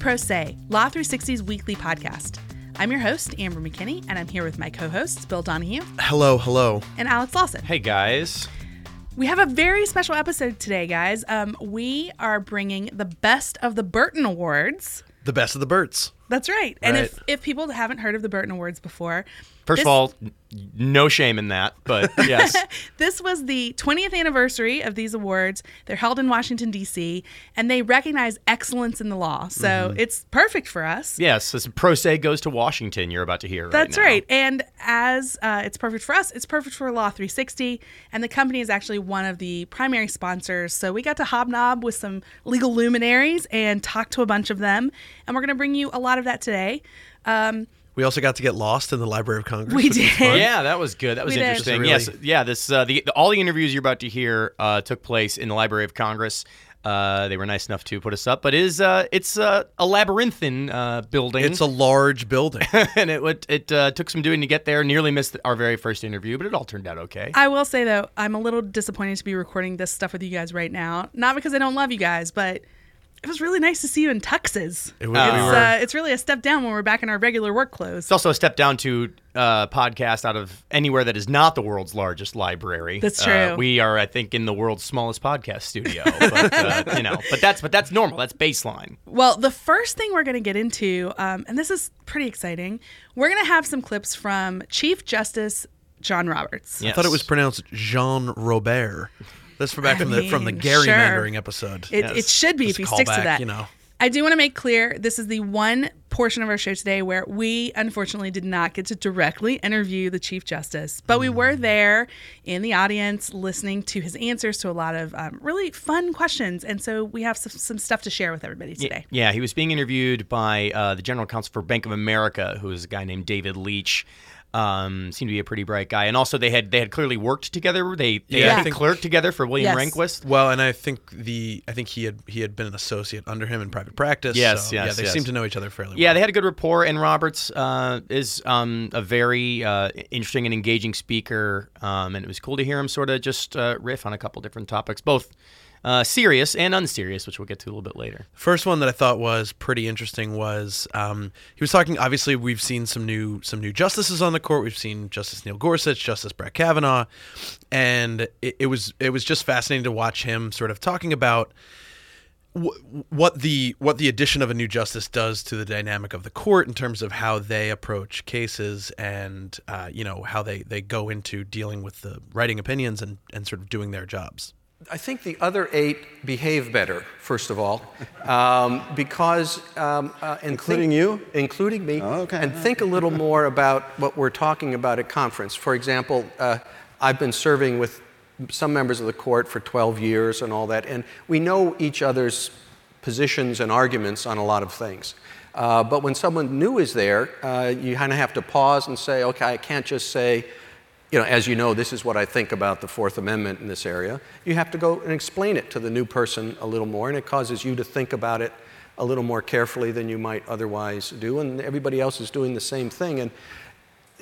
Pro Se, Law 360's weekly podcast. I'm your host, Amber McKinney, and I'm here with my co hosts, Bill Donahue Hello, hello. and Alex Lawson. Hey guys. We have a very special episode today, guys. Um, we are bringing the best of the Burton Awards. The best of the birds. That's right. And if, if people haven't heard of the Burton Awards before, First this- of all, no shame in that, but yes. This was the 20th anniversary of these awards. They're held in Washington, D.C., and they recognize excellence in the law. So Mm-hmm. it's perfect for us. yes, this pro se goes to Washington you're about to hear right That's now. right. And as uh, it's perfect for us, it's perfect for Law 360. And the company is actually one of the primary sponsors. So we got to hobnob with some legal luminaries and talk to a bunch of them. And we're going to bring you a lot of that today. Um, We also got to get lost in the Library of Congress. We did. Yeah, that was good. That was We interesting. Really- Yes, yeah. This uh, the, the all the interviews you're about to hear uh, took place in the Library of Congress. Uh, they were nice enough to put us up, but it is uh, it's uh, a labyrinthine uh, building. It's a large building. and it would- it uh, took some doing to get there. Nearly missed our very first interview, but it all turned out okay. I will say, though, I'm a little disappointed to be recording this stuff with you guys right now. Not because I don't love you guys, but it was really nice to see you in tuxes. It was, Uh, It's, were, uh, it's really a step down when we're back in our regular work clothes. It's also a step down to uh, podcast out of anywhere that is not the world's largest library. That's Uh, true. we are, I think, in the world's smallest podcast studio. but, uh, you know, but that's but that's normal. That's baseline. Well, the first thing we're going to get into, um, and this is pretty exciting, we're going to have some clips from Chief Justice John Roberts. Yes. I thought it was pronounced Jean Robert. That's from back I from the from the mean, Gary sure. Mandering episode. It, Yes. it should be Just if he call sticks to that. you know. I do want to make clear this is the one portion of our show today where we unfortunately did not get to directly interview the Chief Justice, but we were Mm. there in the audience listening to his answers to a lot of um, really fun questions. And so we have some, some stuff to share with everybody today. Yeah, he was being interviewed by uh, the general counsel for Bank of America, who is a guy named David Leitch. Um, seemed to be a pretty bright guy, and also they had they had clearly worked together. They they Yeah, had think- clerked together for William Yes. Rehnquist. Well, and I think the I think he had he had been an associate under him in private practice. Yes, so, yeah, yes, they yes. seem to know each other fairly well. Yeah, well. they had a good rapport, and Roberts uh, is um, a very uh, interesting and engaging speaker, um, and it was cool to hear him sort of just uh, riff on a couple different topics, both uh, serious and unserious, which we'll get to a little bit later. First one that I thought was pretty interesting was um, he was talking. Obviously, we've seen some new some new justices on the court. We've seen Justice Neil Gorsuch, Justice Brett Kavanaugh, and it, it was it was just fascinating to watch him sort of talking about what the what the addition of a new justice does to the dynamic of the court in terms of how they approach cases and uh, you know how they they go into dealing with the writing opinions and and sort of doing their jobs. I think the other eight behave better, first of all, um, because um, uh, Including think- you? including me, Oh, okay. and think a little more about what we're talking about at conference. For example, uh, I've been serving with some members of the court for 12 years and all that, and we know each other's positions and arguments on a lot of things. Uh, but when someone new is there, uh, you kind of have to pause and say, okay, I can't just say, you know, as you know, this is what I think about the Fourth Amendment in this area. You have to go and explain it to the new person a little more, and it causes you to think about it a little more carefully than you might otherwise do, and everybody else is doing the same thing. And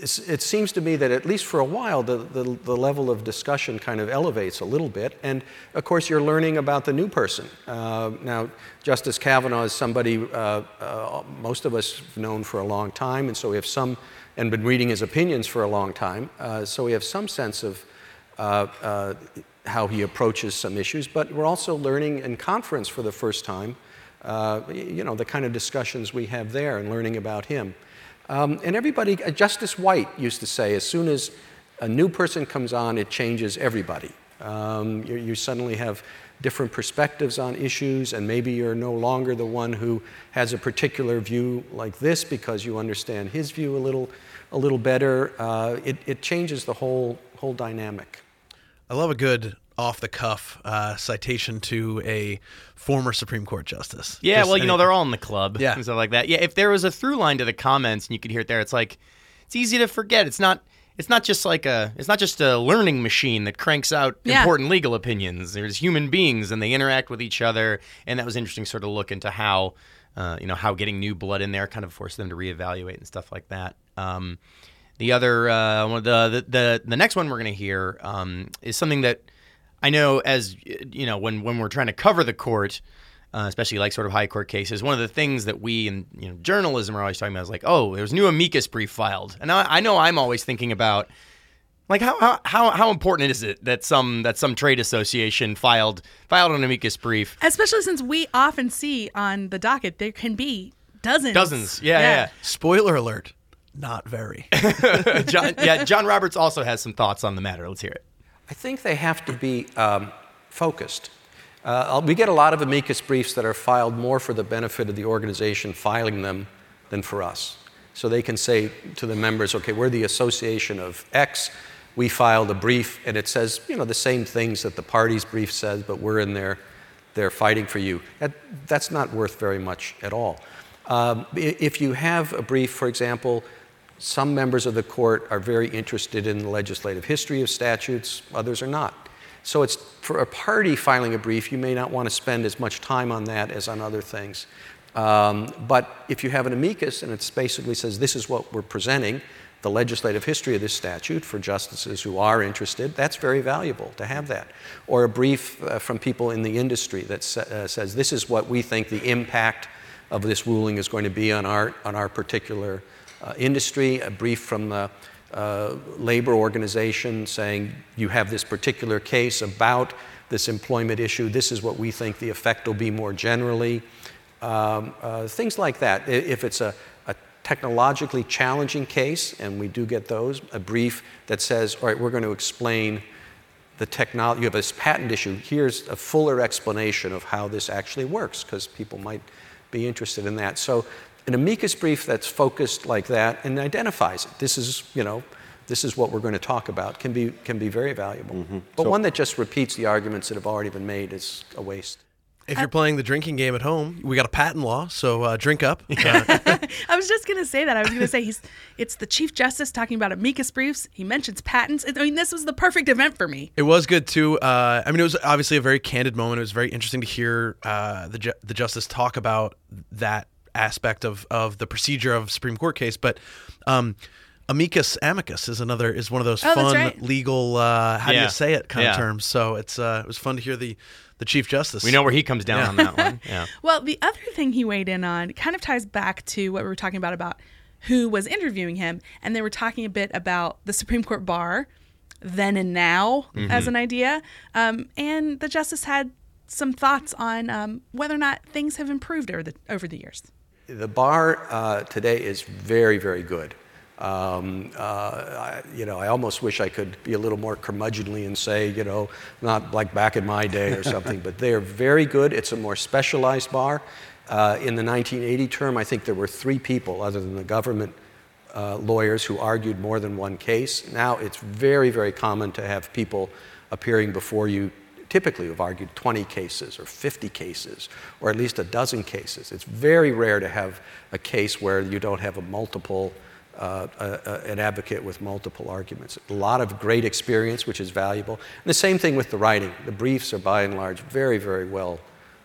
it seems to me that at least for a while, the, the, the level of discussion kind of elevates a little bit. And of course, you're learning about the new person. Uh, now, Justice Kavanaugh is somebody uh, uh, most of us have known for a long time, and so we have some, and been reading his opinions for a long time. Uh, so we have some sense of uh, uh, how he approaches some issues, but we're also learning in conference for the first time, uh, you know, the kind of discussions we have there and learning about him. Um, and everybody, uh, Justice White used to say, as soon as a new person comes on, it changes everybody. Um, you, you suddenly have different perspectives on issues, and maybe you're no longer the one who has a particular view like this because you understand his view a little, a little better. Uh, it, it changes the whole, whole dynamic. I love a good off the cuff uh, citation to a former Supreme Court justice. Yeah, Just well, you know, any- they're all in the club Yeah. and stuff like that. Yeah, if there was a through line to the comments and you could hear it there, it's like it's easy to forget. It's not it's not just like a it's not just a learning machine that cranks out Yeah. important legal opinions. There's human beings and they interact with each other, and that was interesting sort of look into how uh, you know how getting new blood in there kind of forced them to reevaluate and stuff like that. Um, the other uh, one the, the the the next one we're going to hear um, is something that I know as you know when when we're trying to cover the court. Uh, especially like sort of high court cases. One of the things that we in you know journalism are always talking about is like, oh, there's a new amicus brief filed, and I, I know I'm always thinking about like how, how how how important is it that some that some trade association filed filed an amicus brief? Especially since we often see on the docket there can be dozens. Dozens, yeah, yeah. Spoiler alert, not very. yeah. John, yeah, John Roberts also has some thoughts on the matter. Let's hear it. I think they have to be um, focused. Uh, we get a lot of amicus briefs that are filed more for the benefit of the organization filing them than for us. So they can say to the members, okay, we're the association of X. We filed a brief, and it says, you know, the same things that the party's brief says, but we're in there, they're fighting for you. That, that's not worth very much at all. Um, if you have a brief, for example, some members of the court are very interested in the legislative history of statutes, others are not. So it's for a party filing a brief, you may not want to spend as much time on that as on other things. Um, but if you have an amicus and it basically says this is what we're presenting, the legislative history of this statute for justices who are interested, that's very valuable to have that. Or a brief uh, from people in the industry that sa- uh, says this is what we think the impact of this ruling is going to be on our, on our particular uh, industry, a brief from the uh, labor organization saying you have this particular case about this employment issue, this is what we think the effect will be more generally. Um, uh, things like that. If it's a, a, technologically challenging case, and we do get those, a brief that says, all right, we're going to explain the technology, you have this patent issue, here's a fuller explanation of how this actually works, because people might be interested in that. So an amicus brief that's focused like that and identifies it. This is, you know, this is what we're going to talk about can be, can be very valuable. Mm-hmm. But so, one that just repeats the arguments that have already been made is a waste. If you're playing the drinking game at home, we got a patent law, so uh, drink up. I was just going to say that. I was going to say he's it's the chief justice talking about amicus briefs. He mentions patents. I mean, this was the perfect event for me. It was good too. Uh, I mean, it was obviously a very candid moment. It was very interesting to hear uh, the ju- the justice talk about that aspect of of the procedure of Supreme Court case, but. Um, amicus amicus is another is one of those oh, fun right. legal uh, how Yeah. do you say it kind Yeah. of terms. So it's uh, it was fun to hear the the chief justice. We know where he comes down on that one. Yeah. Well, the other thing he weighed in on kind of ties back to what we were talking about about who was interviewing him, and they were talking a bit about the Supreme Court bar, then and now, as an idea. Um, and the justice had some thoughts on um, whether or not things have improved over the over the years. The bar uh, today is very, very good. Um, uh, I, you know, I almost wish I could be a little more curmudgeonly and say, you know, not like back in my day or something, but they are very good. It's a more specialized bar. Uh, in the 1980 term, I think there were three people, other than the government uh, lawyers, who argued more than one case. Now it's very, very common to have people appearing before you typically who've argued 20 cases or 50 cases or at least a dozen cases. It's very rare to have a case where you don't have a multiple, uh, uh, uh, an advocate with multiple arguments. A lot of great experience, which is valuable. And the same thing with the writing. The briefs are by and large very, very well,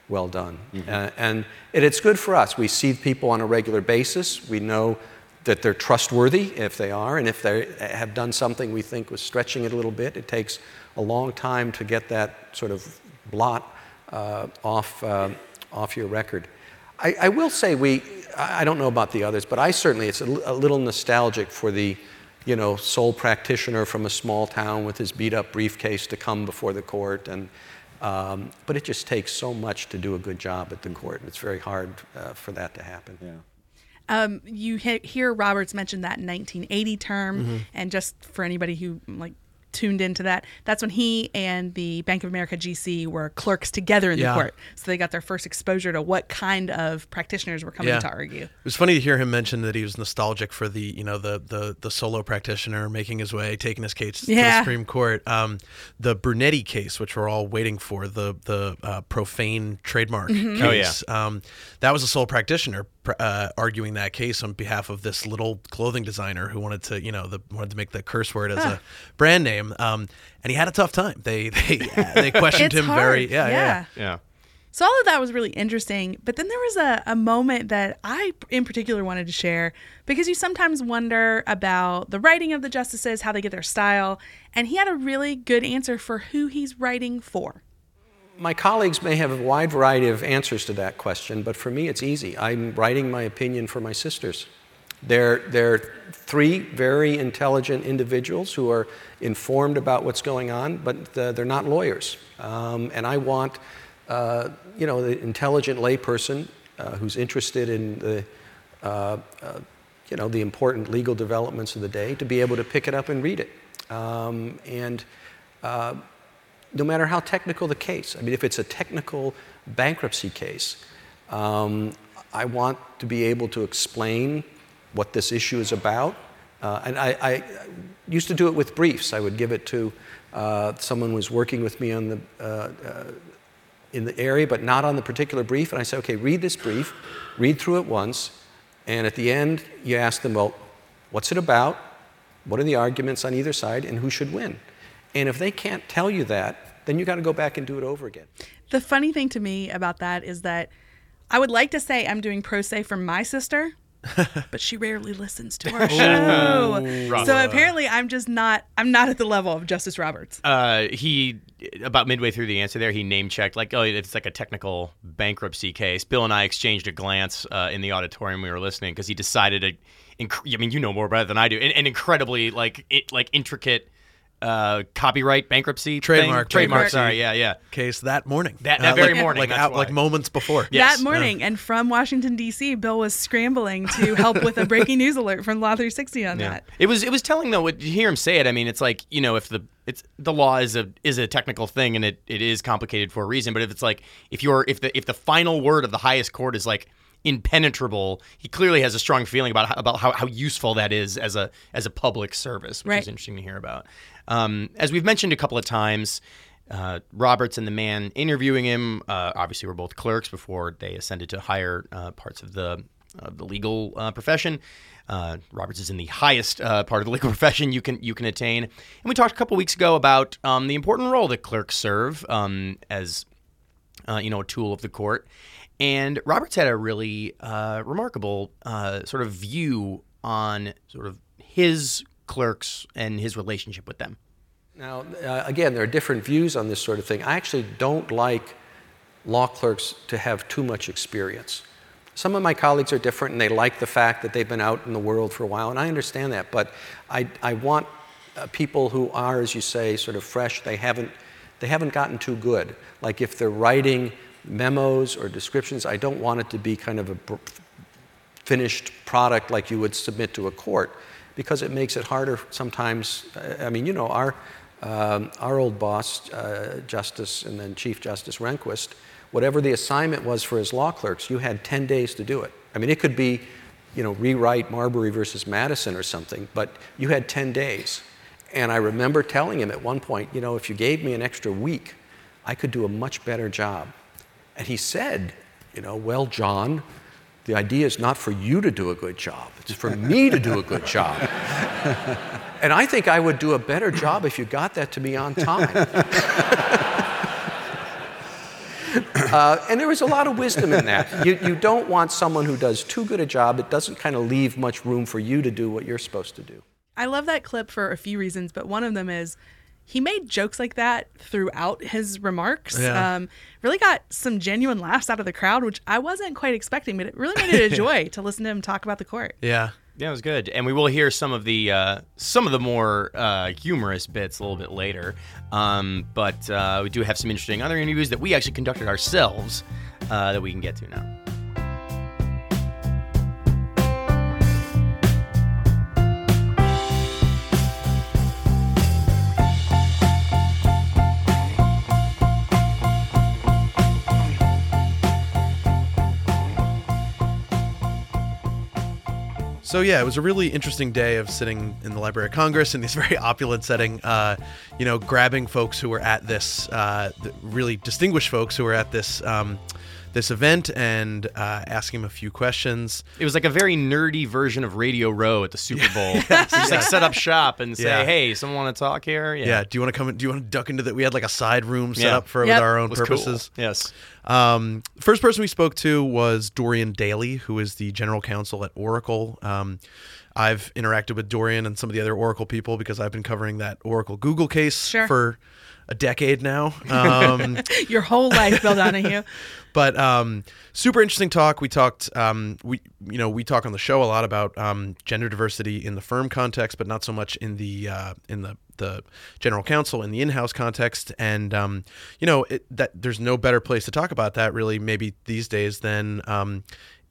well done. Uh, and it, it's good for us. We see people on a regular basis. We know that they're trustworthy if they are, and if they have done something we think was stretching it a little bit, it takes a long time to get that sort of blot uh, off, uh, off your record. I, I will say we, I I don't know about the others, but I certainly, it's a, l- a little nostalgic for the, you know, sole practitioner from a small town with his beat up briefcase to come before the court. And, um, but it just takes so much to do a good job at the court. and It's very hard uh, for that to happen. Yeah. Um, you he- hear Roberts mention that 1980 term, Mm-hmm. and just for anybody who like tuned into that, that's when he and the Bank of America GC were clerks together in Yeah. the court, so they got their first exposure to what kind of practitioners were coming Yeah. to argue. It was funny to hear him mention that he was nostalgic for the you know the the, the solo practitioner making his way, taking his case to the Supreme Court. Um, the Brunetti case, which we're all waiting for, the the uh, profane trademark Mm-hmm. Oh, case. Um, that was a sole practitioner pr- uh, arguing that case on behalf of this little clothing designer who wanted to you know the wanted to make the curse word as a brand name. Um, and he had a tough time. They they they questioned It's him hard. very yeah yeah. Yeah. So all of that was really interesting. But then there was a, a moment that I, in particular, wanted to share because you sometimes wonder about the writing of the justices, how they get their style. And he had a really good answer for who he's writing for. My colleagues may have a wide variety of answers to that question, but for me it's easy. I'm writing my opinion for my sisters. They're, they're three very intelligent individuals who are informed about what's going on, but they're not lawyers. Um, and I want, uh, you know, the intelligent layperson uh, who's interested in the, uh, uh, you know, the important legal developments of the day to be able to pick it up and read it. Um, and uh, no matter how technical the case, I mean, if it's a technical bankruptcy case, um, I want to be able to explain what this issue is about. Uh, and I, I, used to do it with briefs. I would give it to uh, someone who was working with me on the, uh, uh, in the area, but not on the particular brief. And I say, okay, read this brief, read through it once, and at the end, you ask them, well, what's it about? What are the arguments on either side, and who should win? And if they can't tell you that, then you got to go back and do it over again. The funny thing to me about that is that I would like to say I'm doing pro se for my sister, but she rarely listens to our show. so apparently I'm just not I'm not at the level of Justice Roberts. Uh, he about midway through the answer there, he name checked like, oh, it's like a technical bankruptcy case. Bill and I exchanged a glance uh, in the auditorium we were listening because he decided to. Inc- I mean, you know more about it than I do. An, an incredibly like it like intricate uh, copyright bankruptcy Trademark, thing? trademark. Sorry, yeah, yeah. case that morning. That- that very like, morning, like that's out, why. like moments before. Yes. that morning, and from Washington D.C., Bill was scrambling to help with a breaking news alert from Law 360 on that. It was it was telling though. What you hear him say it, I mean, it's like you know, if the it's the law is a is a technical thing and it, it is complicated for a reason. But if it's like if you're if the if the final word of the highest court is like impenetrable, he clearly has a strong feeling about how, about how, how useful that is as a as a public service, which Right. is interesting to hear about. Um, as we've mentioned a couple of times. Uh, Roberts and the man interviewing him uh, obviously were both clerks before they ascended to higher uh, parts of the the legal uh, profession. Uh, Roberts is in the highest uh, part of the legal profession you can you can attain. And we talked a couple weeks ago about um, the important role that clerks serve um, as you know a tool of the court. And Roberts had a really remarkable sort of view on sort of his clerks and his relationship with them. Now, uh, again, there are different views on this sort of thing. I actually don't like law clerks to have too much experience. Some of my colleagues are different and they like the fact that they've been out in the world for a while, and I understand that, but I, I want uh, people who are, as you say, sort of fresh, they haven't, they haven't gotten too good. Like if they're writing memos or descriptions, I don't want it to be kind of a finished product like you would submit to a court because it makes it harder sometimes. I mean, you know, our, um, our old boss, uh, Justice and then Chief Justice Rehnquist, whatever the assignment was for his law clerks, you had 10 days to do it. I mean, it could be, you know, rewrite Marbury versus Madison or something, but you had 10 days. And I remember telling him at one point, you know, if you gave me an extra week, I could do a much better job. And he said, you know, well, John, the idea is not for you to do a good job, it's for me to do a good job. and I think I would do a better job if you got that to me on time. Uh, and there was a lot of wisdom in that. You, you don't want someone who does too good a job. It doesn't kind of leave much room for you to do what you're supposed to do. I love that clip for a few reasons, but one of them is he made jokes like that throughout his remarks. Yeah. Um, really got some genuine laughs out of the crowd, which I wasn't quite expecting, but it really made it a joy to listen to him talk about the court. Yeah. Yeah, it was good, and we will hear some of the uh, some of the more uh, humorous bits a little bit later. Um, but uh, we do have some interesting other interviews that we actually conducted ourselves uh, that we can get to now. So yeah, it was a really interesting day of sitting in the Library of Congress in this very opulent setting. Uh, you know, grabbing folks who were at this uh, really distinguished folks who were at this um, this event and uh, asking them a few questions. It was like a very nerdy version of Radio Row at the Super Bowl. Just like set up shop and say, Yeah. "Hey, someone want to talk here?" Yeah. Do you want to come? in- Do you want to duck into that? We had like a side room set Yeah. up for Yep. with our own It was cool. purposes. Yes. Um, first person we spoke to was Dorian Daley, who is the general counsel at Oracle. Um, I've interacted with Dorian and some of the other Oracle people because I've been covering that Oracle Google case Sure. for a decade now. Um, Your whole life, Bill Donahue. but um, super interesting talk. We talked, um, we you know, we talk on the show a lot about um, gender diversity in the firm context, but not so much in the uh, in the the general counsel in the in-house context. And um, you know, it, that there's no better place to talk about that really, maybe these days than.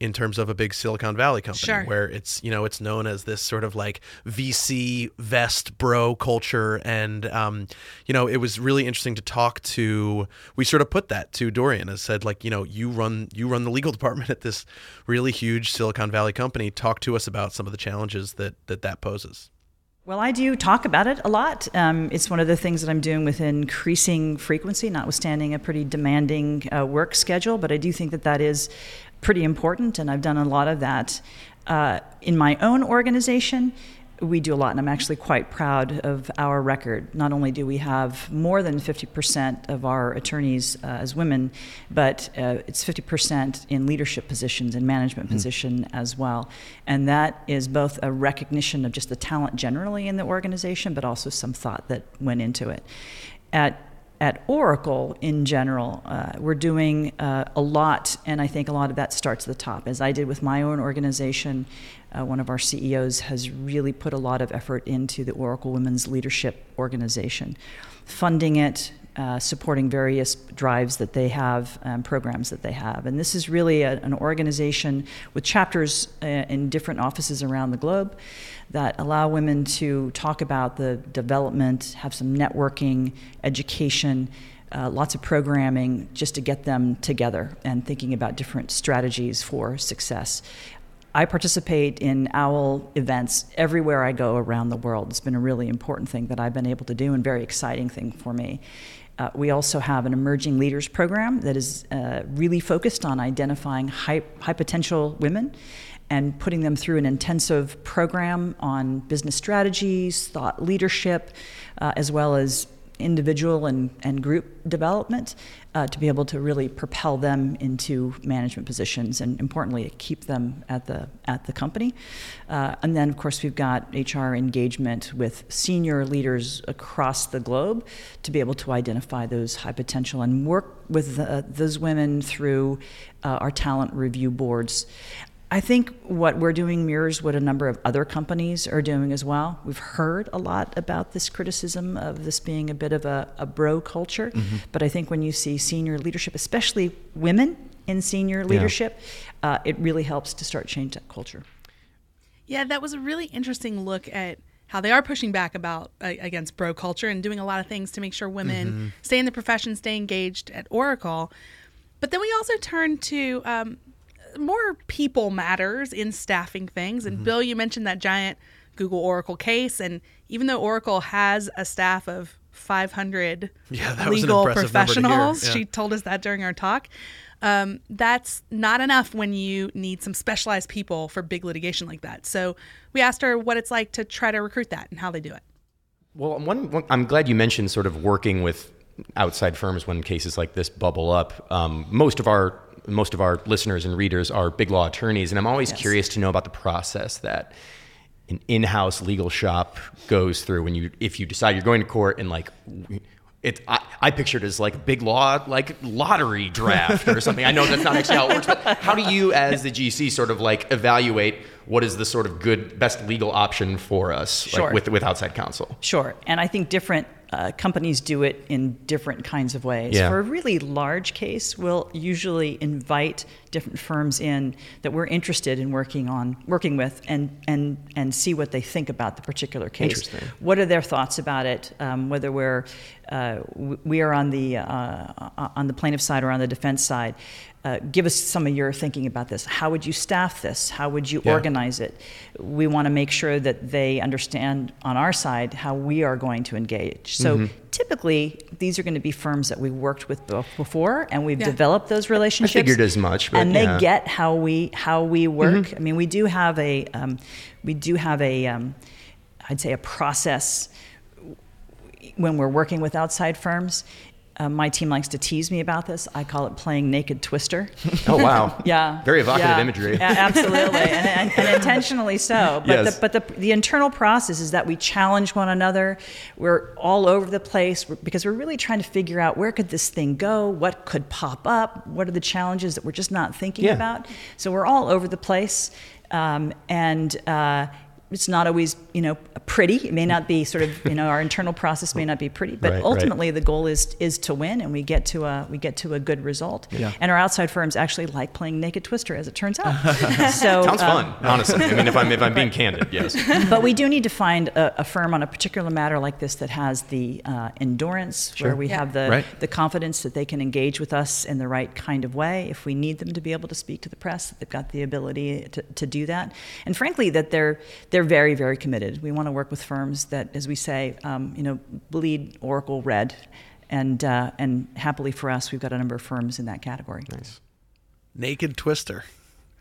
In terms of a big Silicon Valley company, Sure. where it's you know it's known as this sort of like VC vest bro culture, and um, you know it was really interesting to talk to. We sort of put that to Dorian and said like you know you run you run the legal department at this really huge Silicon Valley company. Talk to us about some of the challenges that that that poses. Well, I do talk about it a lot. Um, it's one of the things that I'm doing with increasing frequency, notwithstanding a pretty demanding uh, work schedule. But I do think that that is pretty important, and I've done a lot of that uh, in my own organization. We do a lot, and I'm actually quite proud of our record. Not only do we have more than 50% of our attorneys uh, as women, but uh, it's 50% in leadership positions and management position as well. And that is both a recognition of just the talent generally in the organization, but also some thought that went into it. At at Oracle in general, uh, we're doing uh, a lot, and I think a lot of that starts at the top. As I did with my own organization, uh, one of our CEOs has really put a lot of effort into the Oracle Women's Leadership Organization, funding it, uh, supporting various drives that they have, um, programs that they have. And this is really a, an organization with chapters uh, in different offices around the globe that allow women to talk about the development, have some networking, education, uh, lots of programming just to get them together and thinking about different strategies for success. I participate in OWL events everywhere I go around the world. It's been a really important thing that I've been able to do and very exciting thing for me. Uh, we also have an emerging leaders program that is uh, really focused on identifying high, high potential women and putting them through an intensive program on business strategies, thought leadership, uh, as well as individual and, and group development uh, to be able to really propel them into management positions and importantly keep them at the at the company. Uh, and then of course we've got HR engagement with senior leaders across the globe to be able to identify those high potential and work with uh, those women through uh, our talent review boards I think what we're doing mirrors what a number of other companies are doing as well. We've heard a lot about this criticism of this being a bit of a, a bro culture, Mm-hmm. but I think when you see senior leadership, especially women in senior leadership, uh, it really helps to start change that culture. Yeah, that was a really interesting look at how they are pushing back about uh, against bro culture and doing a lot of things to make sure women stay in the profession, stay engaged at Oracle. But then we also turned to um, more people matters in staffing things. And Bill, you mentioned that giant Google Oracle case, and even though Oracle has a staff of 500 Yeah, that was an legal impressive number to professionals, Yeah. she told us that during our talk. Um, that's not enough when you need some specialized people for big litigation like that. So we asked her what it's like to try to recruit that and how they do it. Well, one, one, I'm glad you mentioned sort of working with outside firms when cases like this bubble up. Um, most of our most of our listeners and readers are big law attorneys, and I'm always Yes. curious to know about the process that an in-house legal shop goes through when you if you decide you're going to court and like it I, I pictured it as like a big law like lottery draft or something. I know that's not actually how it works, but how do you as the GC sort of like evaluate what is the sort of good best legal option for us like, with with outside counsel? Sure, and I think different uh, companies do it in different kinds of ways. Yeah. For a really large case, we'll usually invite different firms in that we're interested in working on, working with, and and and see what they think about the particular case. Interesting. What are their thoughts about it? Um, whether we're uh, we are on the uh, on the plaintiff side or on the defense side. Uh, give us some of your thinking about this. How would you staff this? How would you Yeah. organize it? We want to make sure that they understand on our side how we are going to engage. So Mm-hmm. typically, these are going to be firms that we've worked with before, and we've Yeah. developed those relationships. figured as much, but and they get how we how we work. Mm-hmm. I mean, we do have a um, we do have a um, I'd say a process when we're working with outside firms. Uh, my team likes to tease me about this. I call it playing naked twister. Oh wow. Yeah. Very evocative Yeah. imagery. Yeah, absolutely, and, and, and intentionally so. But, Yes. the, but the, the internal process is that we challenge one another. We're all over the place because we're really trying to figure out where could this thing go, what could pop up, what are the challenges that we're just not thinking Yeah. about. So we're all over the place, um, and. Uh, it's not always, you know, pretty. It may not be sort of, you know, our internal process may not be pretty, but Right, right. ultimately the goal is is to win, and we get to a we get to a good result. Yeah. And our outside firms actually like playing naked twister, as it turns out. so Sounds um, fun, honestly. I mean, if I'm if I'm being candid, yes. but we do need to find a, a firm on a particular matter like this that has the uh, endurance, where we Yeah. have the Right. the confidence that they can engage with us in the right kind of way. If we need them to be able to speak to the press, that they've got the ability to, to do that, and frankly, that they're they're very very committed. We want to work with firms that, as we say, um, you know, bleed Oracle red. And, uh, and happily for us, we've got a number of firms in that category. Nice. Naked Twister.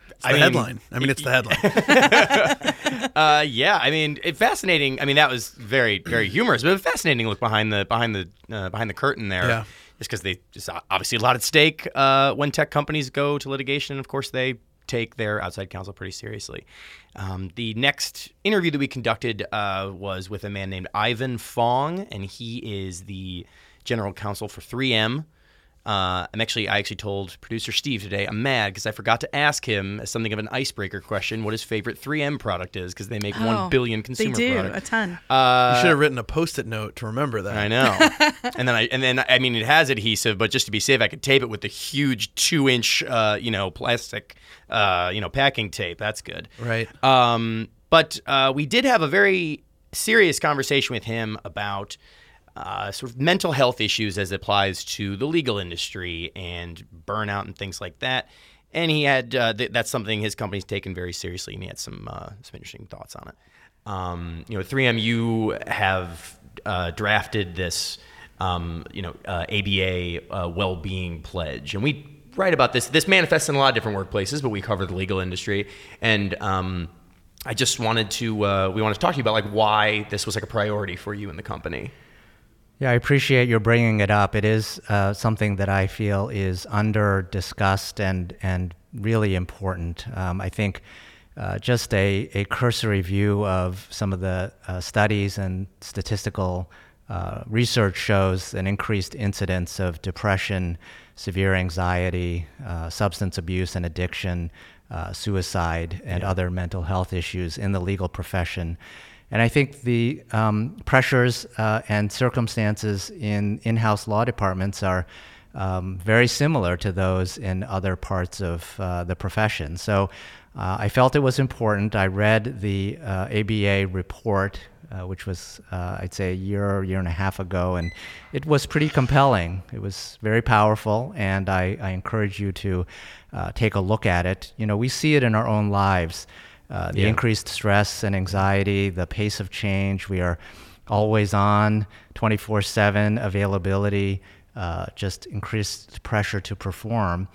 It's the I mean, headline. I mean, it's the headline. Uh, yeah, I mean, it, fascinating. I mean, that was very, very humorous, but a fascinating look behind the behind the uh, behind the curtain there. Yeah. Just because they just obviously a lot at stake uh, when tech companies go to litigation. And of course, they take their outside counsel pretty seriously. Um, the next interview that we conducted uh, was with a man named Ivan Fong, and he is the general counsel for 3M. Uh, I'm actually, I actually told producer Steve today, I'm mad because I forgot to ask him as something of an icebreaker question what his favorite 3M product is because they make Oh, one billion consumer They do product. a ton. you should have written a post-it note to remember that. I know. and then I and then I mean it has adhesive, but just to be safe, I could tape it with the huge two inch, uh, you know, plastic, uh, you know, packing tape. That's good. Right. Um, but uh, we did have a very serious conversation with him about uh, sort of mental health issues as it applies to the legal industry and burnout and things like that. And he had uh, th- that's something his company's taken very seriously, and he had some uh, some interesting thoughts on it. Um, you know, 3M, you have uh, drafted this, um, you know, uh, ABA uh, well-being pledge, and we write about this. This manifests in a lot of different workplaces, but we cover the legal industry, and um, I just wanted to uh, we wanted to talk to you about like why this was like a priority for you in the company. Yeah, I appreciate your bringing it up. It is uh, something that I feel is under discussed and and really important. Um, I think uh, just a, a cursory view of some of the uh, studies and statistical uh, research shows an increased incidence of depression, severe anxiety, uh, substance abuse and addiction, uh, suicide, and other mental health issues in the legal profession. And I think the um, pressures uh, and circumstances in in house law departments are um, very similar to those in other parts of uh, the profession. So uh, I felt it was important. I read the uh, ABA report, uh, which was, uh, I'd say, a year, or year and a half ago, and it was pretty compelling. It was very powerful, and I, I encourage you to uh, take a look at it. You know, we see it in our own lives uh, the Yeah. increased stress and anxiety, the pace of change. We are always on, 24 7 availability, uh, just increased pressure to perform.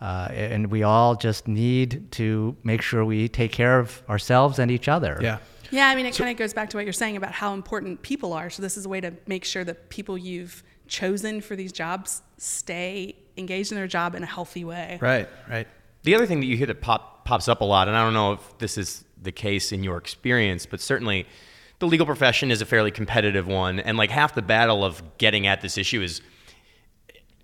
Uh, and we all just need to make sure we take care of ourselves and each other. Yeah. Yeah, I mean, it kind of goes back to what you're saying about how important people are. So this is a way to make sure that people you've chosen for these jobs stay engaged in their job in a healthy way. Right. Right. The other thing that you hit that pop, pops up a lot, and I don't know if this is the case in your experience, but certainly the legal profession is a fairly competitive one, and like half the battle of getting at this issue is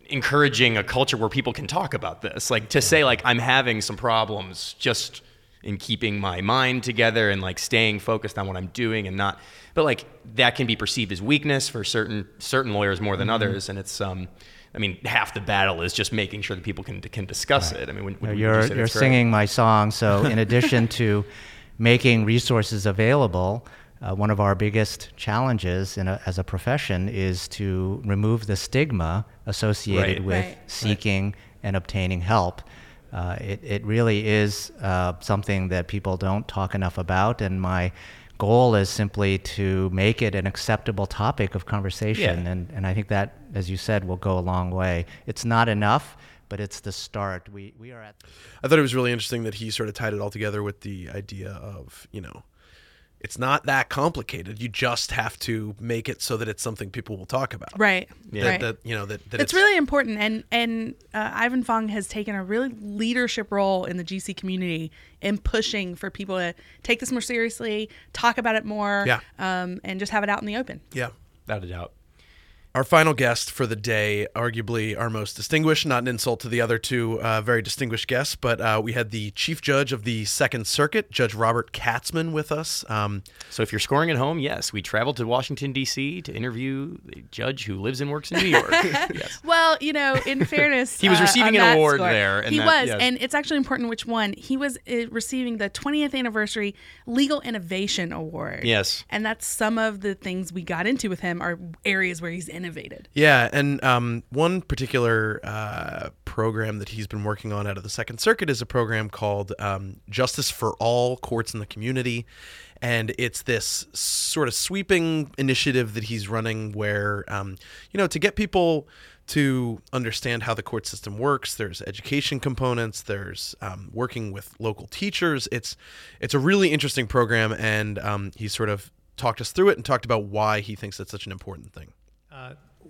encouraging a culture where people can talk about this. Like to say like I'm having some problems just in keeping my mind together and like staying focused on what I'm doing and not but like that can be perceived as weakness for certain certain lawyers more than others and it's um I mean half the battle is just making sure that people can can discuss it. I mean when, You know, when you're you say you're that's correct? singing my song. So in addition to making resources available, uh, one of our biggest challenges in a, as a profession is to remove the stigma associated Right. with Right. seeking and obtaining help. Uh, it, it really is uh, something that people don't talk enough about, and my goal is simply to make it an acceptable topic of conversation. Yeah. And, and I think that, as you said, will go a long way. It's not enough, but it's the start. We, we are at I thought it was really interesting that he sort of tied it all together with the idea of, you know, it's not that complicated. You just have to make it so that it's something people will talk about. Right. Yeah. Right. That, you know that, that it's really important and and uh, ivan fong has taken a really leadership role in the gc community in pushing for people to take this more seriously talk about it more Yeah. um, and just have it out in the open yeah. Without a doubt. Our final guest for the day, arguably our most distinguished, not an insult to the other two uh, very distinguished guests, but uh, we had the chief judge of the Second Circuit, Judge Robert Katzmann, with us. Um, So if you're scoring at home, yes, we traveled to Washington D.C. to interview the judge who lives and works in New York. yes. well you know in fairness He was uh, receiving on an award score- there, and he that- was yes. and it's actually important which one he was uh, receiving the 20th anniversary legal innovation award Yes. and that's some of the things we got into with him are areas where he's innovated yeah, and um, one particular uh, program that he's been working on out of the Second Circuit is a program called um, Justice for All Courts in the Community. And it's this sort of sweeping initiative that he's running where, um, you know, to get people to understand how the court system works. There's education components. There's um, working with local teachers. It's it's a really interesting program, and um, he sort of talked us through it and talked about why he thinks it's such an important thing.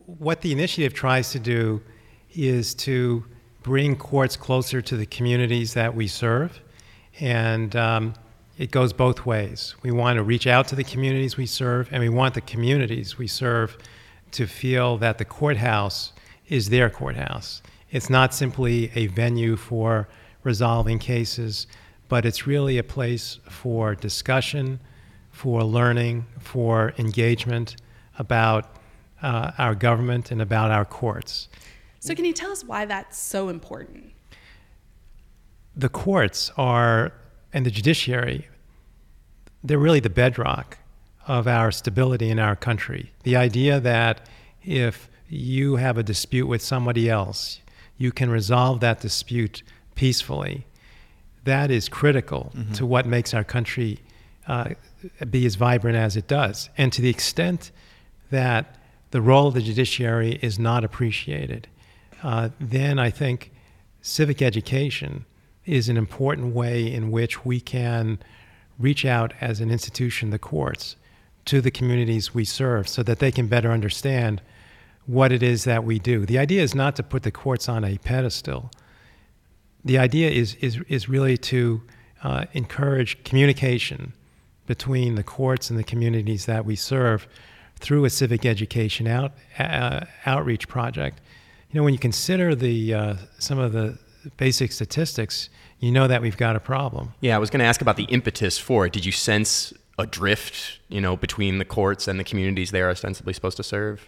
What the initiative tries to do is to bring courts closer to the communities that we serve. And um, it goes both ways. We want to reach out to the communities we serve, and we want the communities we serve to feel that the courthouse is their courthouse. It's not simply a venue for resolving cases, but it's really a place for discussion, for learning, for engagement about uh, our government and about our courts. so can you tell us why that's so important The courts are, and the judiciary, they're really the bedrock of our stability in our country. The idea that if you have a dispute with somebody else, you can resolve that dispute peacefully. That is critical to what makes our country uh, be as vibrant as it does. And to the extent that the role of the judiciary is not appreciated, uh, then I think civic education is an important way in which we can reach out as an institution, the courts, to the communities we serve so that they can better understand what it is that we do. The idea is not to put the courts on a pedestal. The idea is, is, is really to uh, encourage communication between the courts and the communities that we serve through a civic education out, uh, outreach project. You know, when you consider the, uh, some of the basic statistics, you know that we've got a problem. Yeah, I was going to ask about the impetus for it. Did you sense a drift, you know, between the courts and the communities they're ostensibly supposed to serve?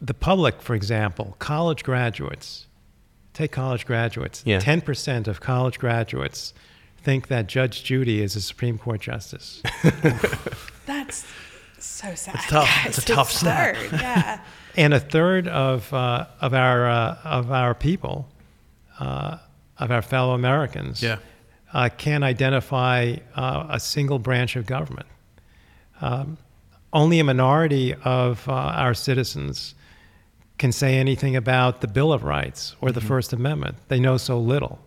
The public, for example, college graduates, take college graduates, Yeah. 10% of college graduates think that Judge Judy is a Supreme Court justice. That's so sad. It's tough. It's a tough stat. Hard. Yeah. and a third of, uh, of, our, uh, of our people, uh, of our fellow Americans, Yeah. uh, can identify uh, a single branch of government. Um, only a minority of uh, our citizens can say anything about the Bill of Rights or the First Amendment. They know so little.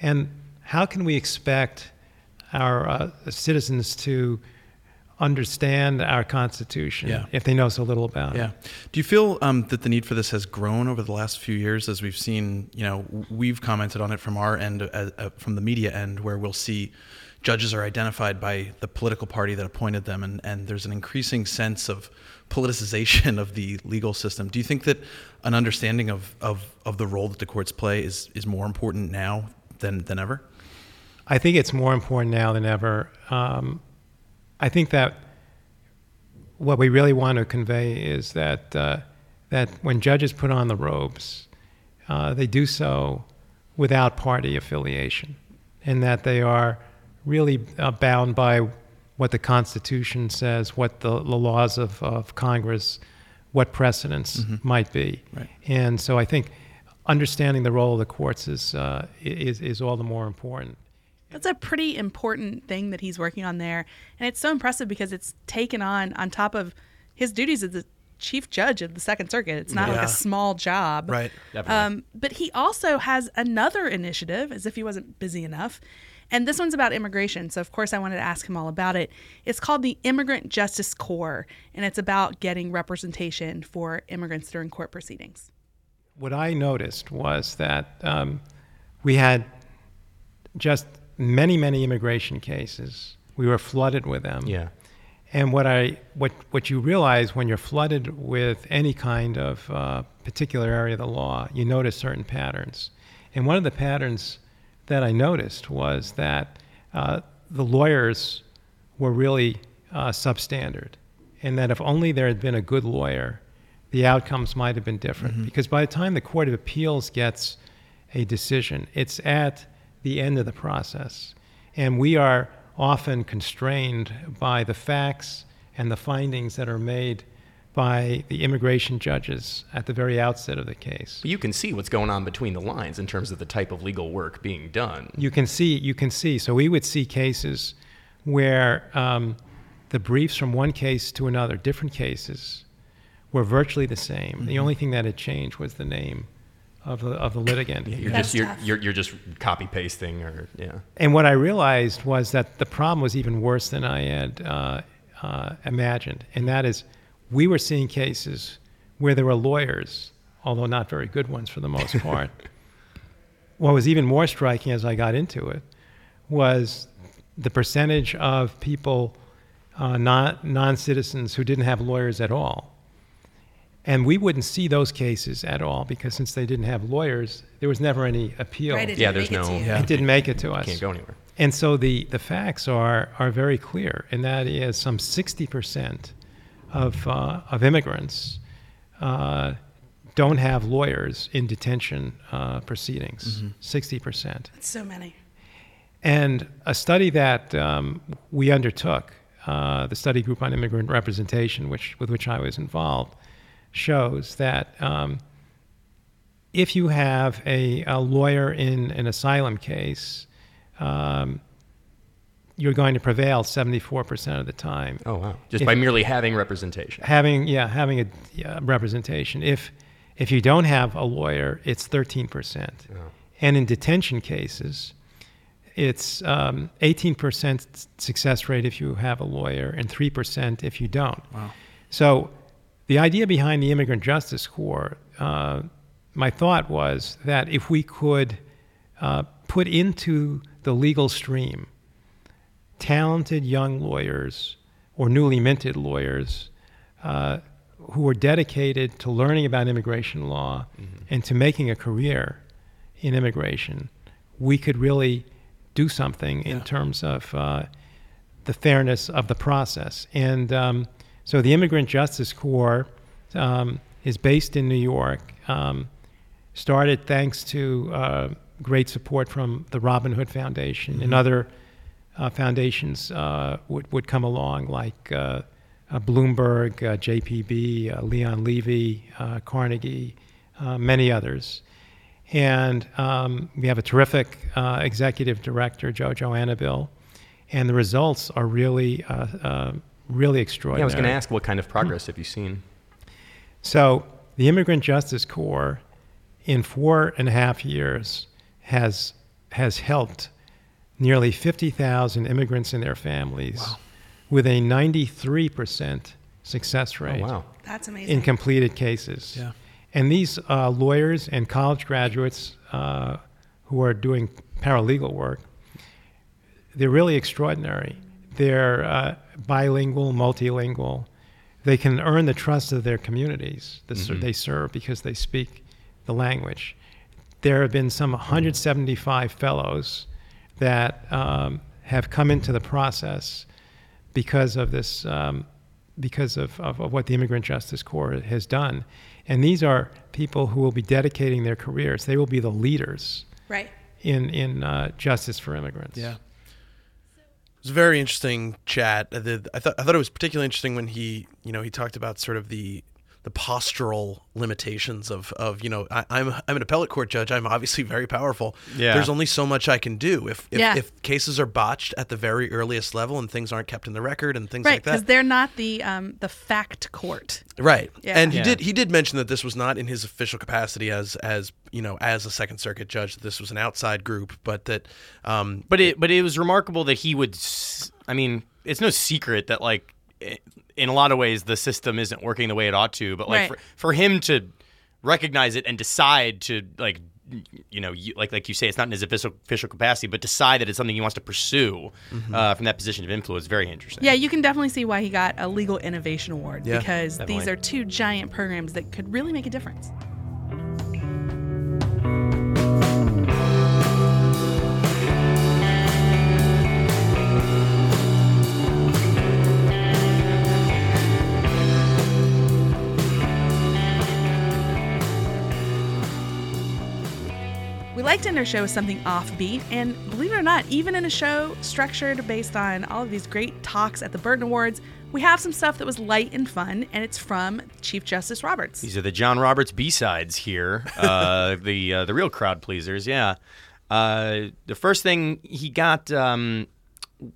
And how can we expect our uh, citizens to understand our Constitution Yeah. if they know so little about it? Yeah. Do you feel um, that the need for this has grown over the last few years as we've seen, you know, we've commented on it from our end, uh, uh, from the media end, where we'll see judges are identified by the political party that appointed them, and, and there's an increasing sense of politicization of the legal system. Do you think that an understanding of, of, of the role that the courts play is, is more important now than, than ever? I think it's more important now than ever. Um, I think that what we really want to convey is that uh, that when judges put on the robes, uh, they do so without party affiliation, and that they are really uh, bound by what the Constitution says, what the, the laws of, of Congress, what precedents might be. Right. And so I think understanding the role of the courts is, uh, is, is all the more important. That's a pretty important thing that he's working on there. And it's so impressive because it's taken on on top of his duties as the chief judge of the Second Circuit. It's not like a small job. Right. Definitely. Um, but he also has another initiative, as if he wasn't busy enough, And this one's about immigration. So, of course, I wanted to ask him all about it. It's called the Immigrant Justice Corps, and it's about getting representation for immigrants during court proceedings. What I noticed was that um, we had just many, many immigration cases. We were flooded with them. Yeah. And what I what what you realize when you're flooded with any kind of uh, particular area of the law, you notice certain patterns. And one of the patterns that I noticed was that uh, the lawyers were really uh, substandard, and that if only there had been a good lawyer, the outcomes might have been different. Because by the time the Court of Appeals gets a decision, it's at the end of the process, and we are often constrained by the facts and the findings that are made by the immigration judges at the very outset of the case. You can see what's going on between the lines in terms of the type of legal work being done. You can see, you can see. So we would see cases where um, the briefs from one case to another, different cases, were virtually the same. The only thing that had changed was the name of the, of the litigant. You're That's just you're, you're you're just copy pasting or yeah. And what I realized was that the problem was even worse than I had uh, uh, imagined, and that is, we were seeing cases where there were lawyers, although not very good ones for the most part. what was even more striking as I got into it was the percentage of people, uh, non non citizens, who didn't have lawyers at all. And we wouldn't see those cases at all because since they didn't have lawyers, there was never any appeal. Right, it Yeah, there's make it no to you. It didn't make it to us. Can't go anywhere. And so the, the facts are, are very clear, and that is some 60% of, uh, of immigrants uh, don't have lawyers in detention uh, proceedings. 60%. That's so many. And a study that um, we undertook, uh, the study group on immigrant representation, which, with which I was involved, shows that um, if you have a, a lawyer in an asylum case, um, you're going to prevail 74% of the time. Oh wow! Just If- by merely having representation. Having yeah, having a yeah, representation. If if you don't have a lawyer, it's 13%. And in detention cases, it's um, 18% success rate if you have a lawyer and 3% if you don't. Wow. So the idea behind the Immigrant Justice Corps, uh, my thought was that if we could uh, put into the legal stream talented young lawyers or newly minted lawyers uh, who were dedicated to learning about immigration law and to making a career in immigration, we could really do something in terms of uh, the fairness of the process. And um, so the Immigrant Justice Corps um, is based in New York. Um, started thanks to uh, great support from the Robin Hood Foundation and other uh, foundations uh, would, would come along, like uh, uh, Bloomberg, uh, JPB, uh, Leon Levy, uh, Carnegie, uh, many others. And um, we have a terrific uh, executive director, Jojo Annobil, and the results are really, really Yeah, extraordinary. I was going to ask what kind of progress have you seen? So the Immigrant Justice Corps, in four and a half years, has has helped nearly 50,000 immigrants and their families with a 93% success rate Oh wow! That's amazing. in completed cases. Yeah. And these uh, lawyers and college graduates uh, who are doing paralegal work, they're really extraordinary. They're uh, bilingual, multilingual. They can earn the trust of their communities that ser- they serve because they speak the language. There have been some 175 fellows that um, have come into the process because of this, um, because of, of, of what the Immigrant Justice Corps has done. And these are people who will be dedicating their careers. They will be the leaders right. in, in uh, justice for immigrants. Yeah. Was a very interesting chat. I, did, I thought I thought it was particularly interesting when he, you know, he talked about sort of the the postural limitations of of you know I, I'm I'm an appellate court judge. I'm obviously very powerful. Yeah. There's only so much I can do if if, Yeah. if cases are botched at the very earliest level and things aren't kept in the record and things Right, like that. because they're not the um, the fact court. Right. Yeah. And he Yeah. did he did mention that this was not in his official capacity as as you know as a Second Circuit judge. That this was an outside group, but that um, But it but it was remarkable that he would. s- I mean, it's no secret that like i- in a lot of ways the system isn't working the way it ought to. But like Right. for, for him to recognize it and decide to like you know you, like like you say it's not in his official official capacity, but decide that it's something he wants to pursue uh, from that position of influence. Very interesting. Yeah, you can definitely see why he got a legal innovation award Yeah, because these are two giant programs that could really make a difference. Like to end our show with something offbeat, and believe it or not, even in a show structured based on all of these great talks at the Burton Awards, we have some stuff that was light and fun, and it's from Chief Justice Roberts. These are the John Roberts B sides here. Uh, the uh, the real crowd pleasers. Yeah. Uh, the first thing he got, um,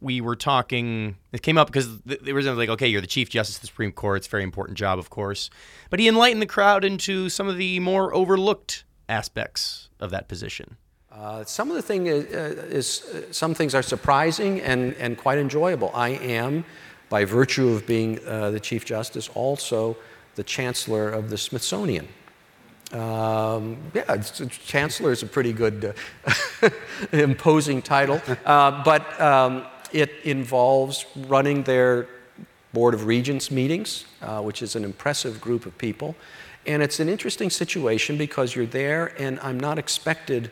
we were talking. It came up because th- there was like, okay, you're the Chief Justice of the Supreme Court. It's a very important job, of course. But he enlightened the crowd into some of the more overlooked aspects of that position. Uh, some of the thing is, uh, is uh, some things are surprising and, and quite enjoyable. I am, by virtue of being uh, the Chief Justice, also the Chancellor of the Smithsonian. Um, yeah, Chancellor is a pretty good, uh, imposing title, uh, but um, it involves running their Board of Regents meetings, uh, which is an impressive group of people. And it's an interesting situation because you're there, and I'm not expected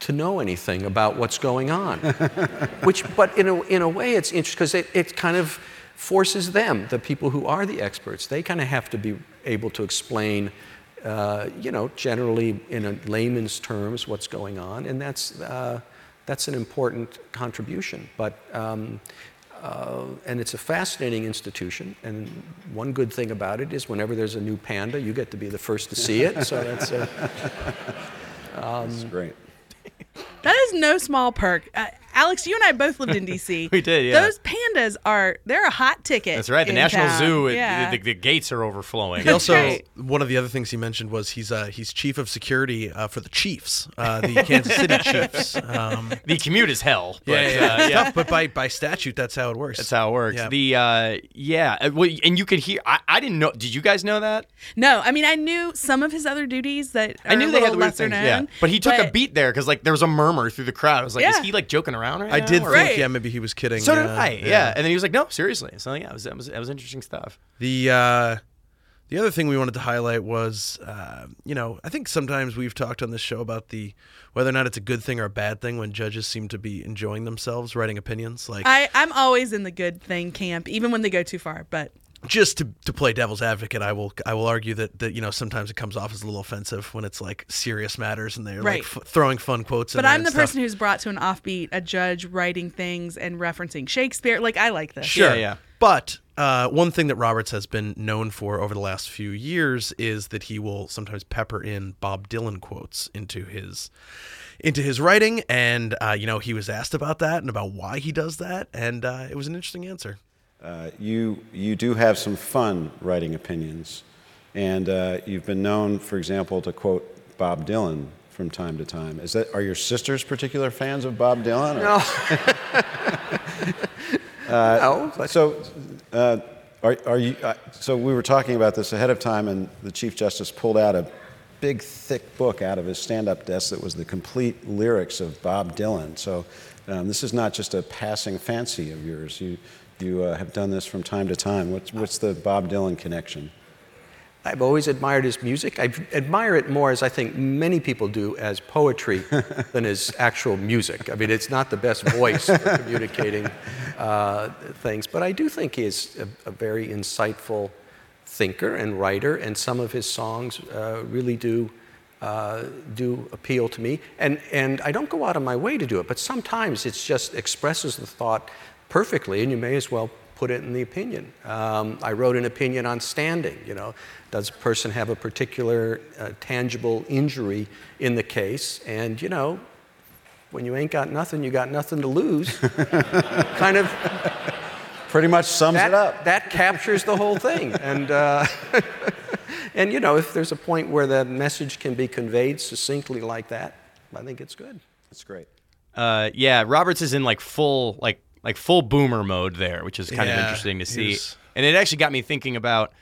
to know anything about what's going on. Which, but in a, in a way, it's interesting because it, it kind of forces them, the people who are the experts, they kind of have to be able to explain, uh, you know, generally in a layman's terms what's going on, and that's, uh, that's an important contribution. But, um, uh, and it's a fascinating institution, and one good thing about it is whenever there's a new panda, you get to be the first to see it. So that's uh, That's great. That is no small perk. Uh, Alex, you and I both lived in D.C. We did, yeah. Those pandas are, they're a hot ticket. That's right. The National town. Zoo, it, yeah. the, the gates are overflowing. He also right. one of the other things he mentioned was he's uh, he's chief of security uh, for the Chiefs, uh, the Kansas City Chiefs. Um, the commute is hell. But, yeah, yeah, uh, it's tough, but by by statute, that's how it works. That's how it works. Yeah. The uh, yeah, uh, well, and you could hear. I, I didn't know. Did you guys know that? no, I mean, I knew some of his other duties that are I knew a they had the weird lesser things. known. Yeah, but he took a beat there because like there was a murmur through the crowd. I was like, Yeah. is he like joking around right I now? did or- think, Right. yeah, maybe he was kidding. So did uh, I. Yeah. and then he was like, no, seriously. So yeah, it was that was that was interesting stuff. The uh, the other thing we wanted to highlight was, uh, you know, I think sometimes we've talked on this show about the whether or not it's a good thing or a bad thing when judges seem to be enjoying themselves writing opinions. Like I, I'm always in the good thing camp, even when they go too far. But just to, to play devil's advocate, I will I will argue that, that you know sometimes it comes off as a little offensive when it's like serious matters and they're Right. like f- throwing fun quotes. in but there I'm the stuff. person who's brought to an offbeat a judge writing things and referencing Shakespeare. Like I like this. Sure. Yeah, yeah. But uh, one thing that Roberts has been known for over the last few years is that he will sometimes pepper in Bob Dylan quotes into his into his writing, and uh, you know he was asked about that and about why he does that, and uh, it was an interesting answer. Uh, you, you do have some fun writing opinions, and uh, you've been known, for example, to quote Bob Dylan from time to time. Is that are your sisters particular fans of Bob Dylan? or- no, but So, uh, are, are you? Uh, so we were talking about this ahead of time, and the Chief Justice pulled out a big, thick book out of his stand-up desk that was the complete lyrics of Bob Dylan. So, um, this is not just a passing fancy of yours. You, you uh, have done this from time to time. What's, what's the Bob Dylan connection? I've always admired his music. I admire it more, as I think many people do, as poetry than as actual music. I mean, it's not the best voice for communicating uh, things, but I do think he is a, a very insightful thinker and writer, and some of his songs uh, really do. Uh, do appeal to me, and and I don't go out of my way to do it, but sometimes it just expresses the thought perfectly, and you may as well put it in the opinion. Um, I wrote an opinion on standing. You know, does a person have a particular uh, tangible injury in the case? And you know, when you ain't got nothing, you got nothing to lose. kind of. Pretty much sums that, it up. That captures the whole thing. And, uh, and, you know, if there's a point where the message can be conveyed succinctly like that, I think it's good. That's great. Uh, yeah, Roberts is in like full like like full boomer mode there, which is kind of interesting to see. was- And it actually got me thinking about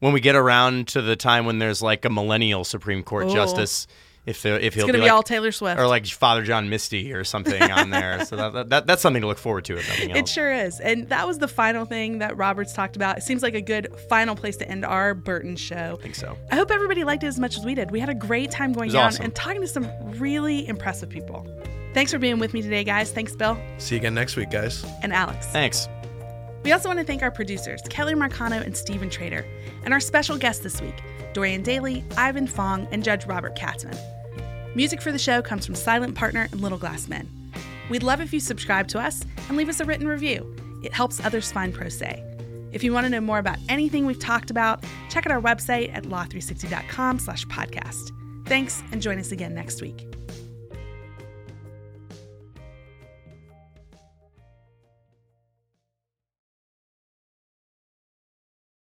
when we get around to the time when there's like a millennial Supreme Court Ooh. justice, if there if he'll It's gonna be, like, all Taylor Swift. or like Father John Misty or something on there. So that, that that's something to look forward to if nothing else. It sure is. And that was the final thing that Roberts talked about. It seems like a good final place to end our Burton show. I think so. I hope everybody liked it as much as we did. We had a great time going was down awesome. and talking to some really impressive people. Thanks for being with me today, guys. Thanks, Bill See you again next week, guys. and Alex. Thanks. We also want to thank our producers, Kelly Marcano and Stephen Trader, and our special guests this week, Dorian Daley, Ivan Fong, and Judge Robert Katzmann. Music for the show comes from Silent Partner and Little Glass Men. We'd love if you subscribe to us and leave us a written review. It helps others find Pro Say. If you want to know more about anything we've talked about, check out our website at law360.com slash podcast. Thanks, and join us again next week.